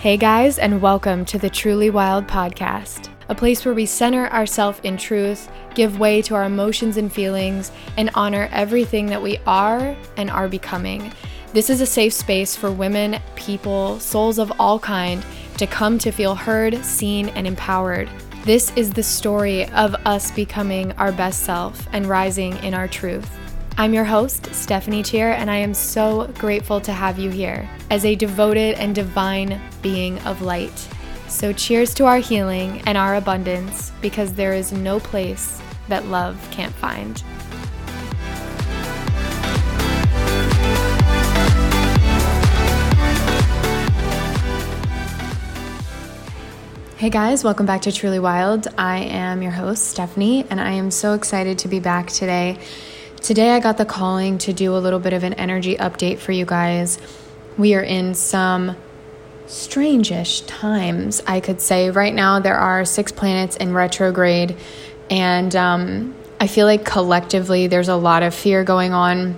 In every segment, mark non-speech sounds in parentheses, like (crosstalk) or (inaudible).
Hey guys, and welcome to the Truly Wild podcast, a place where we center ourselves in truth, give way to our emotions and feelings, and honor everything that we are and are becoming. This is a safe space for women, people, souls of all kind to come to feel heard, seen, and empowered. This is the story of us becoming our best self and rising in our truth. I'm your host, Stephanie Cheer, and I am so grateful to have you here as a devoted and divine being of light. So, cheers to our healing and our abundance because there is no place that love can't find. Hey guys, welcome back to Truly Wild. I am your host, Stephanie, and I am so excited to be back today Today, I got the calling to do a little bit of an energy update for you guys. We are in some strangish times, I could say. Right now, there are six planets in retrograde, and um, I feel like collectively there's a lot of fear going on.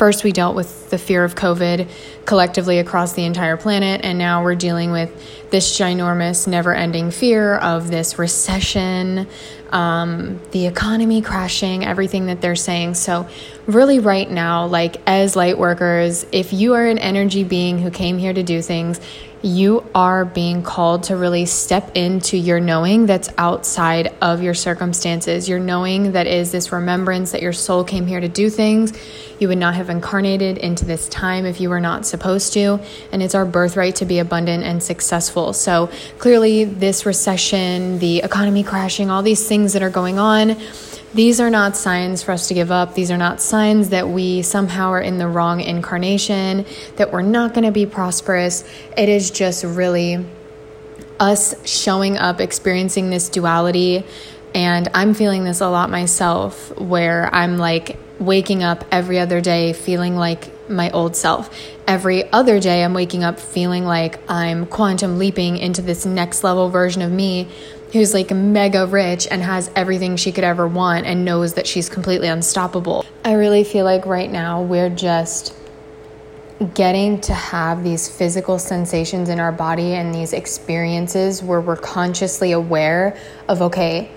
First, we dealt with the fear of COVID collectively across the entire planet, and now we're dealing with this ginormous, never ending fear of this recession, um, the economy crashing, everything that they're saying. So, really, right now, like as light workers, if you are an energy being who came here to do things, you are being called to really step into your knowing that's outside of your circumstances. Your knowing that is this remembrance that your soul came here to do things. You would not have incarnated into this time if you were not supposed to. And it's our birthright to be abundant and successful. So clearly, this recession, the economy crashing, all these things that are going on these are not signs for us to give up. These are not signs that we somehow are in the wrong incarnation, that we're not going to be prosperous. It is just really us showing up, experiencing this duality. And I'm feeling this a lot myself, where I'm like waking up every other day feeling like my old self. Every other day, I'm waking up feeling like I'm quantum leaping into this next level version of me who's like mega rich and has everything she could ever want and knows that she's completely unstoppable. I really feel like right now we're just getting to have these physical sensations in our body and these experiences where we're consciously aware of, okay,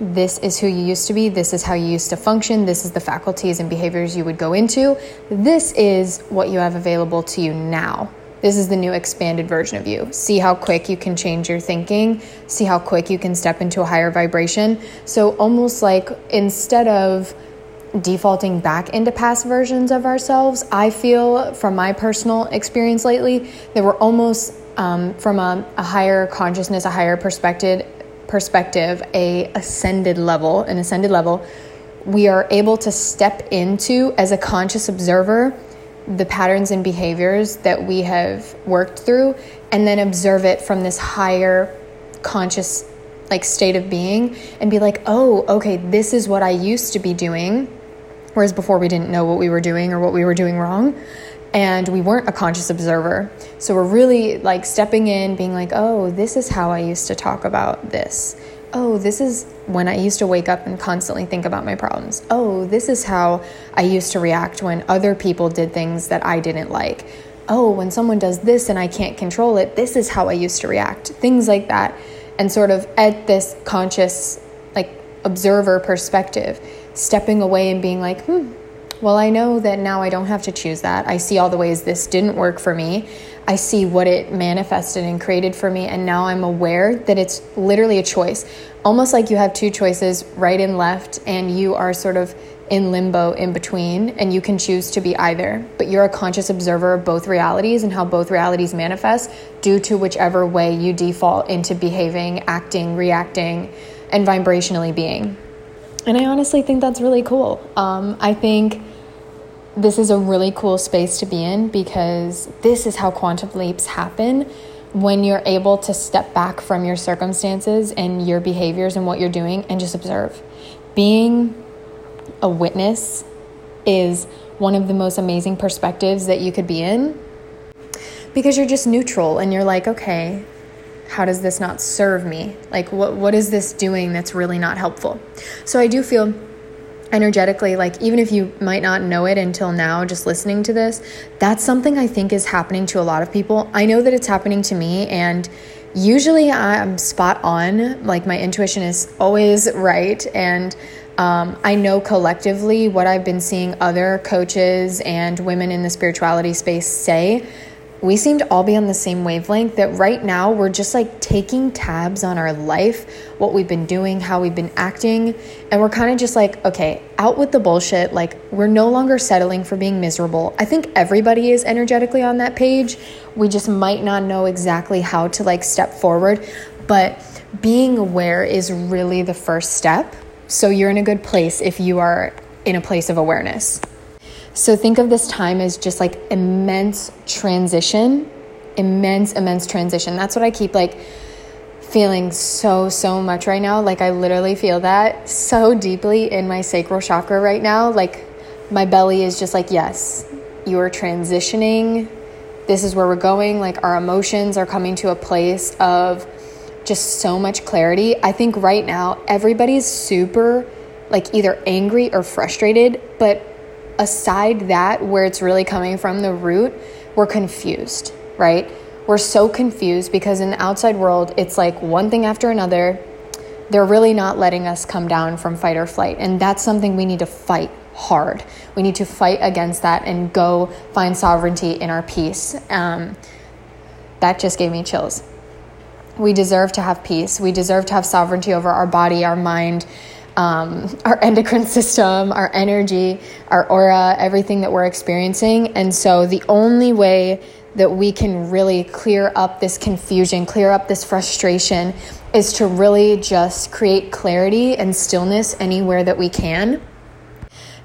this is who you used to be, this is how you used to function, this is the faculties and behaviors you would go into, this is what you have available to you now. This is the new expanded version of you. See how quick you can change your thinking, see how quick you can step into a higher vibration. So, almost like instead of defaulting back into past versions of ourselves, I feel from my personal experience lately that we're almost um, from a, a higher consciousness, a higher perspective, perspective, a ascended level, an ascended level, we are able to step into as a conscious observer the patterns and behaviors that we have worked through and then observe it from this higher conscious like state of being and be like, "Oh, okay, this is what I used to be doing." Whereas before we didn't know what we were doing or what we were doing wrong and we weren't a conscious observer. So we're really like stepping in being like, "Oh, this is how I used to talk about this." oh, this is when I used to wake up and constantly think about my problems. Oh, this is how I used to react when other people did things that I didn't like. Oh, when someone does this and I can't control it, this is how I used to react. Things like that. And sort of at this conscious, like, observer perspective, stepping away and being like, hmm, well, I know that now I don't have to choose that. I see all the ways this didn't work for me. I see what it manifested and created for me. And now I'm aware that it's literally a choice. Almost like you have two choices, right and left, and you are sort of in limbo in between, and you can choose to be either. But you're a conscious observer of both realities and how both realities manifest due to whichever way you default into behaving, acting, reacting, and vibrationally being. And I honestly think that's really cool. Um, I think this is a really cool space to be in because this is how quantum leaps happen when you're able to step back from your circumstances and your behaviors and what you're doing and just observe. Being a witness is one of the most amazing perspectives that you could be in because you're just neutral and you're like, okay, how does this not serve me? Like, what, what is this doing that's really not helpful? So I do feel energetically, like even if you might not know it until now, just listening to this, that's something I think is happening to a lot of people. I know that it's happening to me, and usually I'm spot on. Like my intuition is always right. And um, I know collectively what I've been seeing other coaches and women in the spirituality space say we seem to all be on the same wavelength that right now we're just like taking tabs on our life, what we've been doing, how we've been acting, and we're kind of just like, okay, out with the bullshit. Like, we're no longer settling for being miserable. I think everybody is energetically on that page. We just might not know exactly how to like step forward, but being aware is really the first step. So, you're in a good place if you are in a place of awareness. So think of this time as just like immense transition, immense, immense transition. That's what I keep like feeling so, so much right now. Like I literally feel that so deeply in my sacral chakra right now. Like my belly is just like, yes, you are transitioning. This is where we're going. Like our emotions are coming to a place of just so much clarity. I think right now everybody's super like either angry or frustrated, but aside that, where it's really coming from, the root, we're confused, right? We're so confused because in the outside world, it's like one thing after another. They're really not letting us come down from fight or flight. And that's something we need to fight hard. We need to fight against that and go find sovereignty in our peace. Um, that just gave me chills. We deserve to have peace. We deserve to have sovereignty over our body, our mind, um, our endocrine system, our energy, our aura, everything that we're experiencing. And so the only way that we can really clear up this confusion, clear up this frustration, is to really just create clarity and stillness anywhere that we can.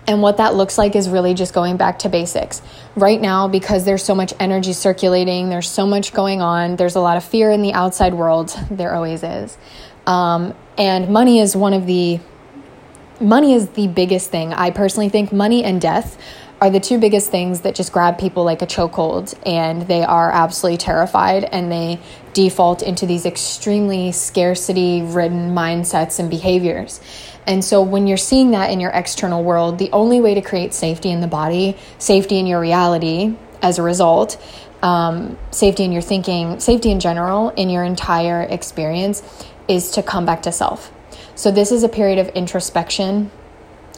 And what that looks like is really just going back to basics. Right now, because there's so much energy circulating, there's so much going on, there's a lot of fear in the outside world. There always is. Um, and money is one of the money is the biggest thing. I personally think money and death are the two biggest things that just grab people like a chokehold and they are absolutely terrified and they default into these extremely scarcity ridden mindsets and behaviors. And so when you're seeing that in your external world, the only way to create safety in the body, safety in your reality as a result, um, safety in your thinking, safety in general, in your entire experience, is to come back to self so, this is a period of introspection.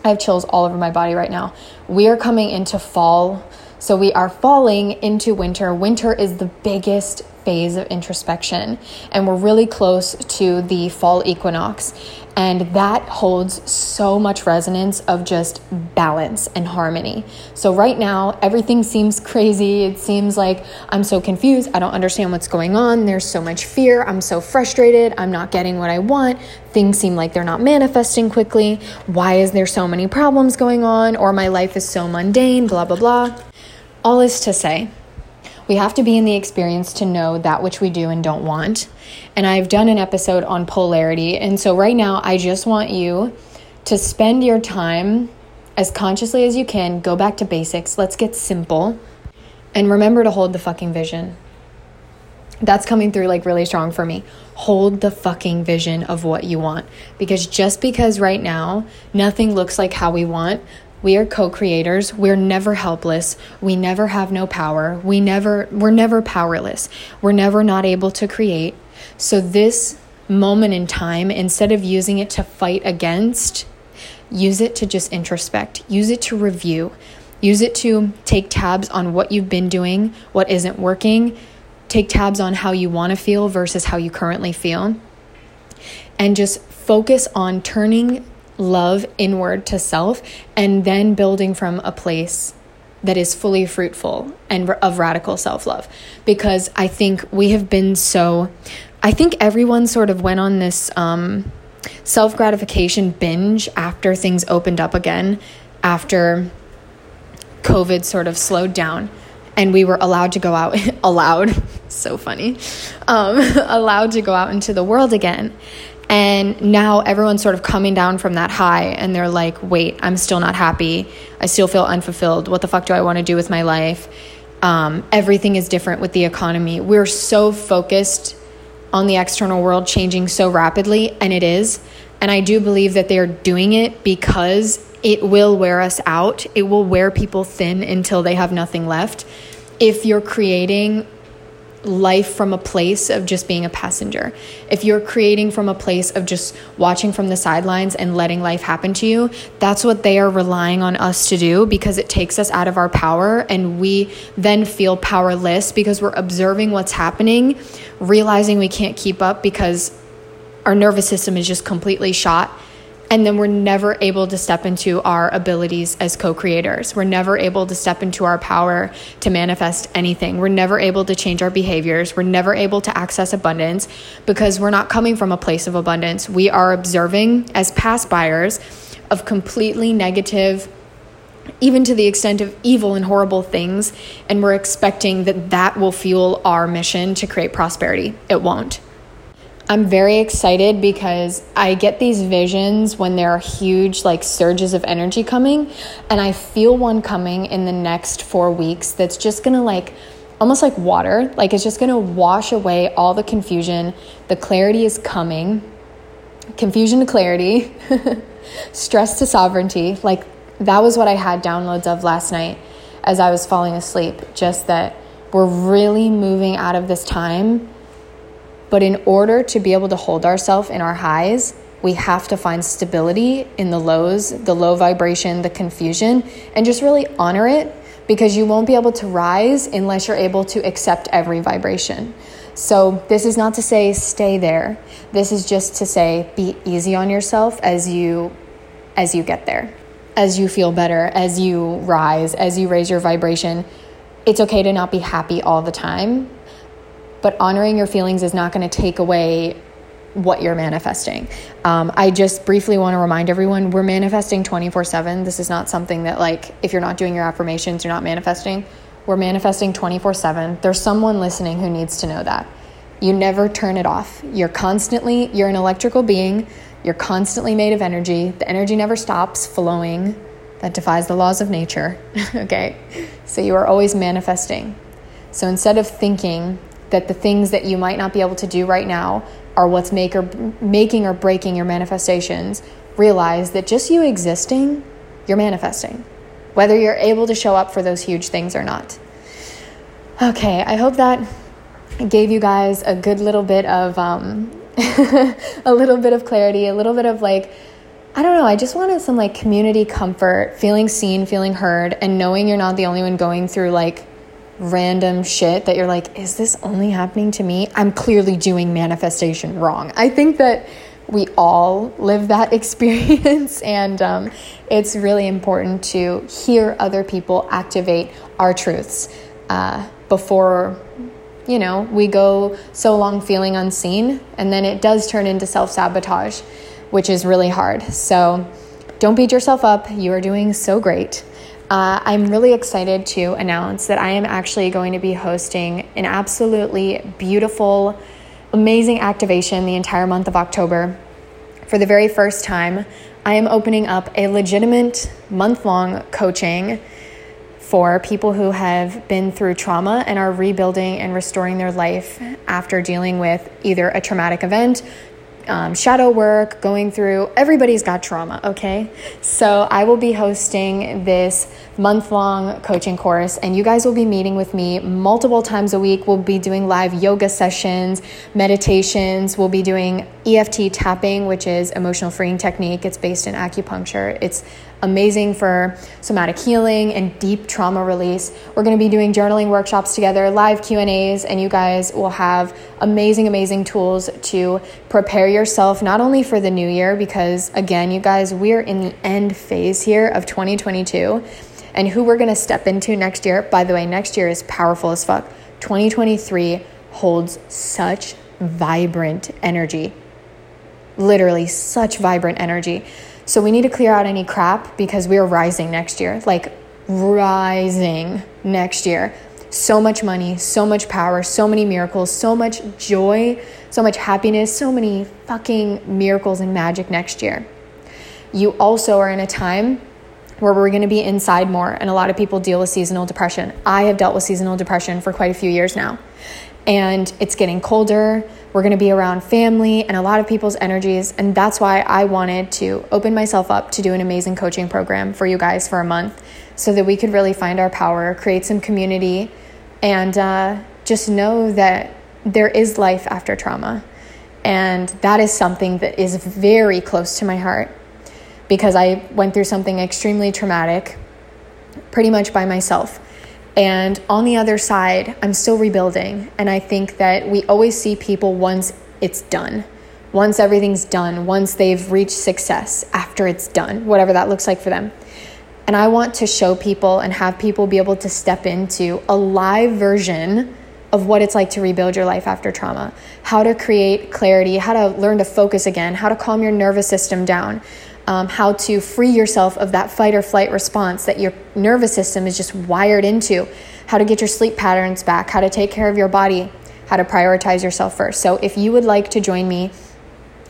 I have chills all over my body right now. We are coming into fall. So, we are falling into winter. Winter is the biggest phase of introspection, and we're really close to the fall equinox. And that holds so much resonance of just balance and harmony. So, right now, everything seems crazy. It seems like I'm so confused. I don't understand what's going on. There's so much fear. I'm so frustrated. I'm not getting what I want. Things seem like they're not manifesting quickly. Why is there so many problems going on? Or my life is so mundane, blah, blah, blah. All is to say, we have to be in the experience to know that which we do and don't want. And I've done an episode on polarity. And so right now, I just want you to spend your time as consciously as you can. Go back to basics. Let's get simple. And remember to hold the fucking vision. That's coming through like really strong for me. Hold the fucking vision of what you want. Because just because right now nothing looks like how we want we are co-creators. We're never helpless. We never have no power. We never we're never powerless. We're never not able to create. So this moment in time instead of using it to fight against, use it to just introspect. Use it to review. Use it to take tabs on what you've been doing, what isn't working. Take tabs on how you want to feel versus how you currently feel. And just focus on turning love inward to self and then building from a place that is fully fruitful and of radical self love. Because I think we have been so, I think everyone sort of went on this um, self gratification binge after things opened up again, after COVID sort of slowed down. And we were allowed to go out, (laughs) allowed, (laughs) so funny, um, (laughs) allowed to go out into the world again. And now everyone's sort of coming down from that high and they're like, wait, I'm still not happy. I still feel unfulfilled. What the fuck do I want to do with my life? Um, everything is different with the economy. We're so focused on the external world changing so rapidly, and it is. And I do believe that they're doing it because it will wear us out. It will wear people thin until they have nothing left. If you're creating life from a place of just being a passenger. If you're creating from a place of just watching from the sidelines and letting life happen to you, that's what they are relying on us to do because it takes us out of our power and we then feel powerless because we're observing what's happening, realizing we can't keep up because our nervous system is just completely shot and then we're never able to step into our abilities as co creators. We're never able to step into our power to manifest anything. We're never able to change our behaviors. We're never able to access abundance because we're not coming from a place of abundance. We are observing as past buyers of completely negative even to the extent of evil and horrible things, and we're expecting that that will fuel our mission to create prosperity. It won't. I'm very excited because I get these visions when there are huge like surges of energy coming and I feel one coming in the next 4 weeks that's just going to like almost like water, like it's just going to wash away all the confusion. The clarity is coming. Confusion to clarity. (laughs) Stress to sovereignty. Like that was what I had downloads of last night as I was falling asleep, just that we're really moving out of this time but in order to be able to hold ourselves in our highs, we have to find stability in the lows, the low vibration, the confusion, and just really honor it because you won't be able to rise unless you're able to accept every vibration. So, this is not to say stay there. This is just to say be easy on yourself as you as you get there. As you feel better, as you rise, as you raise your vibration. It's okay to not be happy all the time but honoring your feelings is not going to take away what you're manifesting. Um, I just briefly want to remind everyone we're manifesting 24 7. This is not something that, like, if you're not doing your affirmations, you're not manifesting. We're manifesting 24 7. There's someone listening who needs to know that. You never turn it off. You're constantly, you're an electrical being. You're constantly made of energy. The energy never stops flowing. That defies the laws of nature. (laughs) okay? So you are always manifesting. So instead of thinking that the things that you might not be able to do right now are what's make or, making or breaking your manifestations, realize that just you existing, you're manifesting, whether you're able to show up for those huge things or not. Okay, I hope that gave you guys a good little bit of um, (laughs) a little bit of clarity, a little bit of like I don't know, I just wanted some like community comfort, feeling seen, feeling heard, and knowing you're not the only one going through like random shit that you're like, is this only happening to me? I'm clearly doing manifestation wrong. I think that we all live that (laughs) experience, and um, it's really important to hear other people activate our truths uh, before. You know, we go so long feeling unseen, and then it does turn into self sabotage, which is really hard. So, don't beat yourself up. You are doing so great. Uh, I'm really excited to announce that I am actually going to be hosting an absolutely beautiful, amazing activation the entire month of October. For the very first time, I am opening up a legitimate month long coaching for people who have been through trauma and are rebuilding and restoring their life after dealing with either a traumatic event, um, shadow work, going through. Everybody's got trauma, okay? So I will be hosting this month long coaching course, and you guys will be meeting with me multiple times a week. We'll be doing live yoga sessions, meditations. We'll be doing EFT tapping, which is emotional freeing technique. It's based in acupuncture. It's amazing for somatic healing and deep trauma release. We're going to be doing journaling workshops together, live Q&As, and you guys will have amazing amazing tools to prepare yourself not only for the new year because again, you guys, we're in the end phase here of 2022 and who we're going to step into next year. By the way, next year is powerful as fuck. 2023 holds such vibrant energy. Literally such vibrant energy. So we need to clear out any crap because we are rising next year, like rising next year. So much money, so much power, so many miracles, so much joy, so much happiness, so many fucking miracles and magic next year. You also are in a time where we're going to be inside more, and a lot of people deal with seasonal depression. I have dealt with seasonal depression for quite a few years now. And it's getting colder. We're going to be around family and a lot of people's energies. And that's why I wanted to open myself up to do an amazing coaching program for you guys for a month so that we could really find our power, create some community, and uh, just know that there is life after trauma. And that is something that is very close to my heart because I went through something extremely traumatic pretty much by myself. And on the other side, I'm still rebuilding. And I think that we always see people once it's done, once everything's done, once they've reached success after it's done, whatever that looks like for them. And I want to show people and have people be able to step into a live version of what it's like to rebuild your life after trauma, how to create clarity, how to learn to focus again, how to calm your nervous system down, um, how to free yourself of that fight or flight response that your nervous system is just wired into, how to get your sleep patterns back, how to take care of your body, how to prioritize yourself first. So if you would like to join me,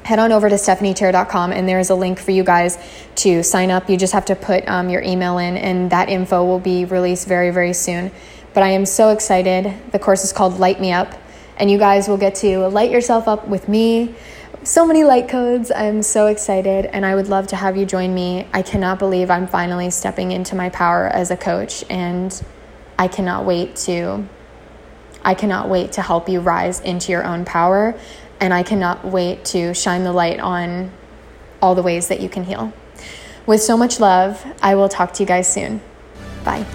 head on over to stephanietair.com and there is a link for you guys to sign up. You just have to put um, your email in, and that info will be released very, very soon. But I am so excited. The course is called Light Me Up, and you guys will get to light yourself up with me so many light codes. I'm so excited, and I would love to have you join me. I cannot believe I'm finally stepping into my power as a coach, and I cannot wait to. I cannot wait to help you rise into your own power, and I cannot wait to shine the light on all the ways that you can heal. With so much love, I will talk to you guys soon. Bye.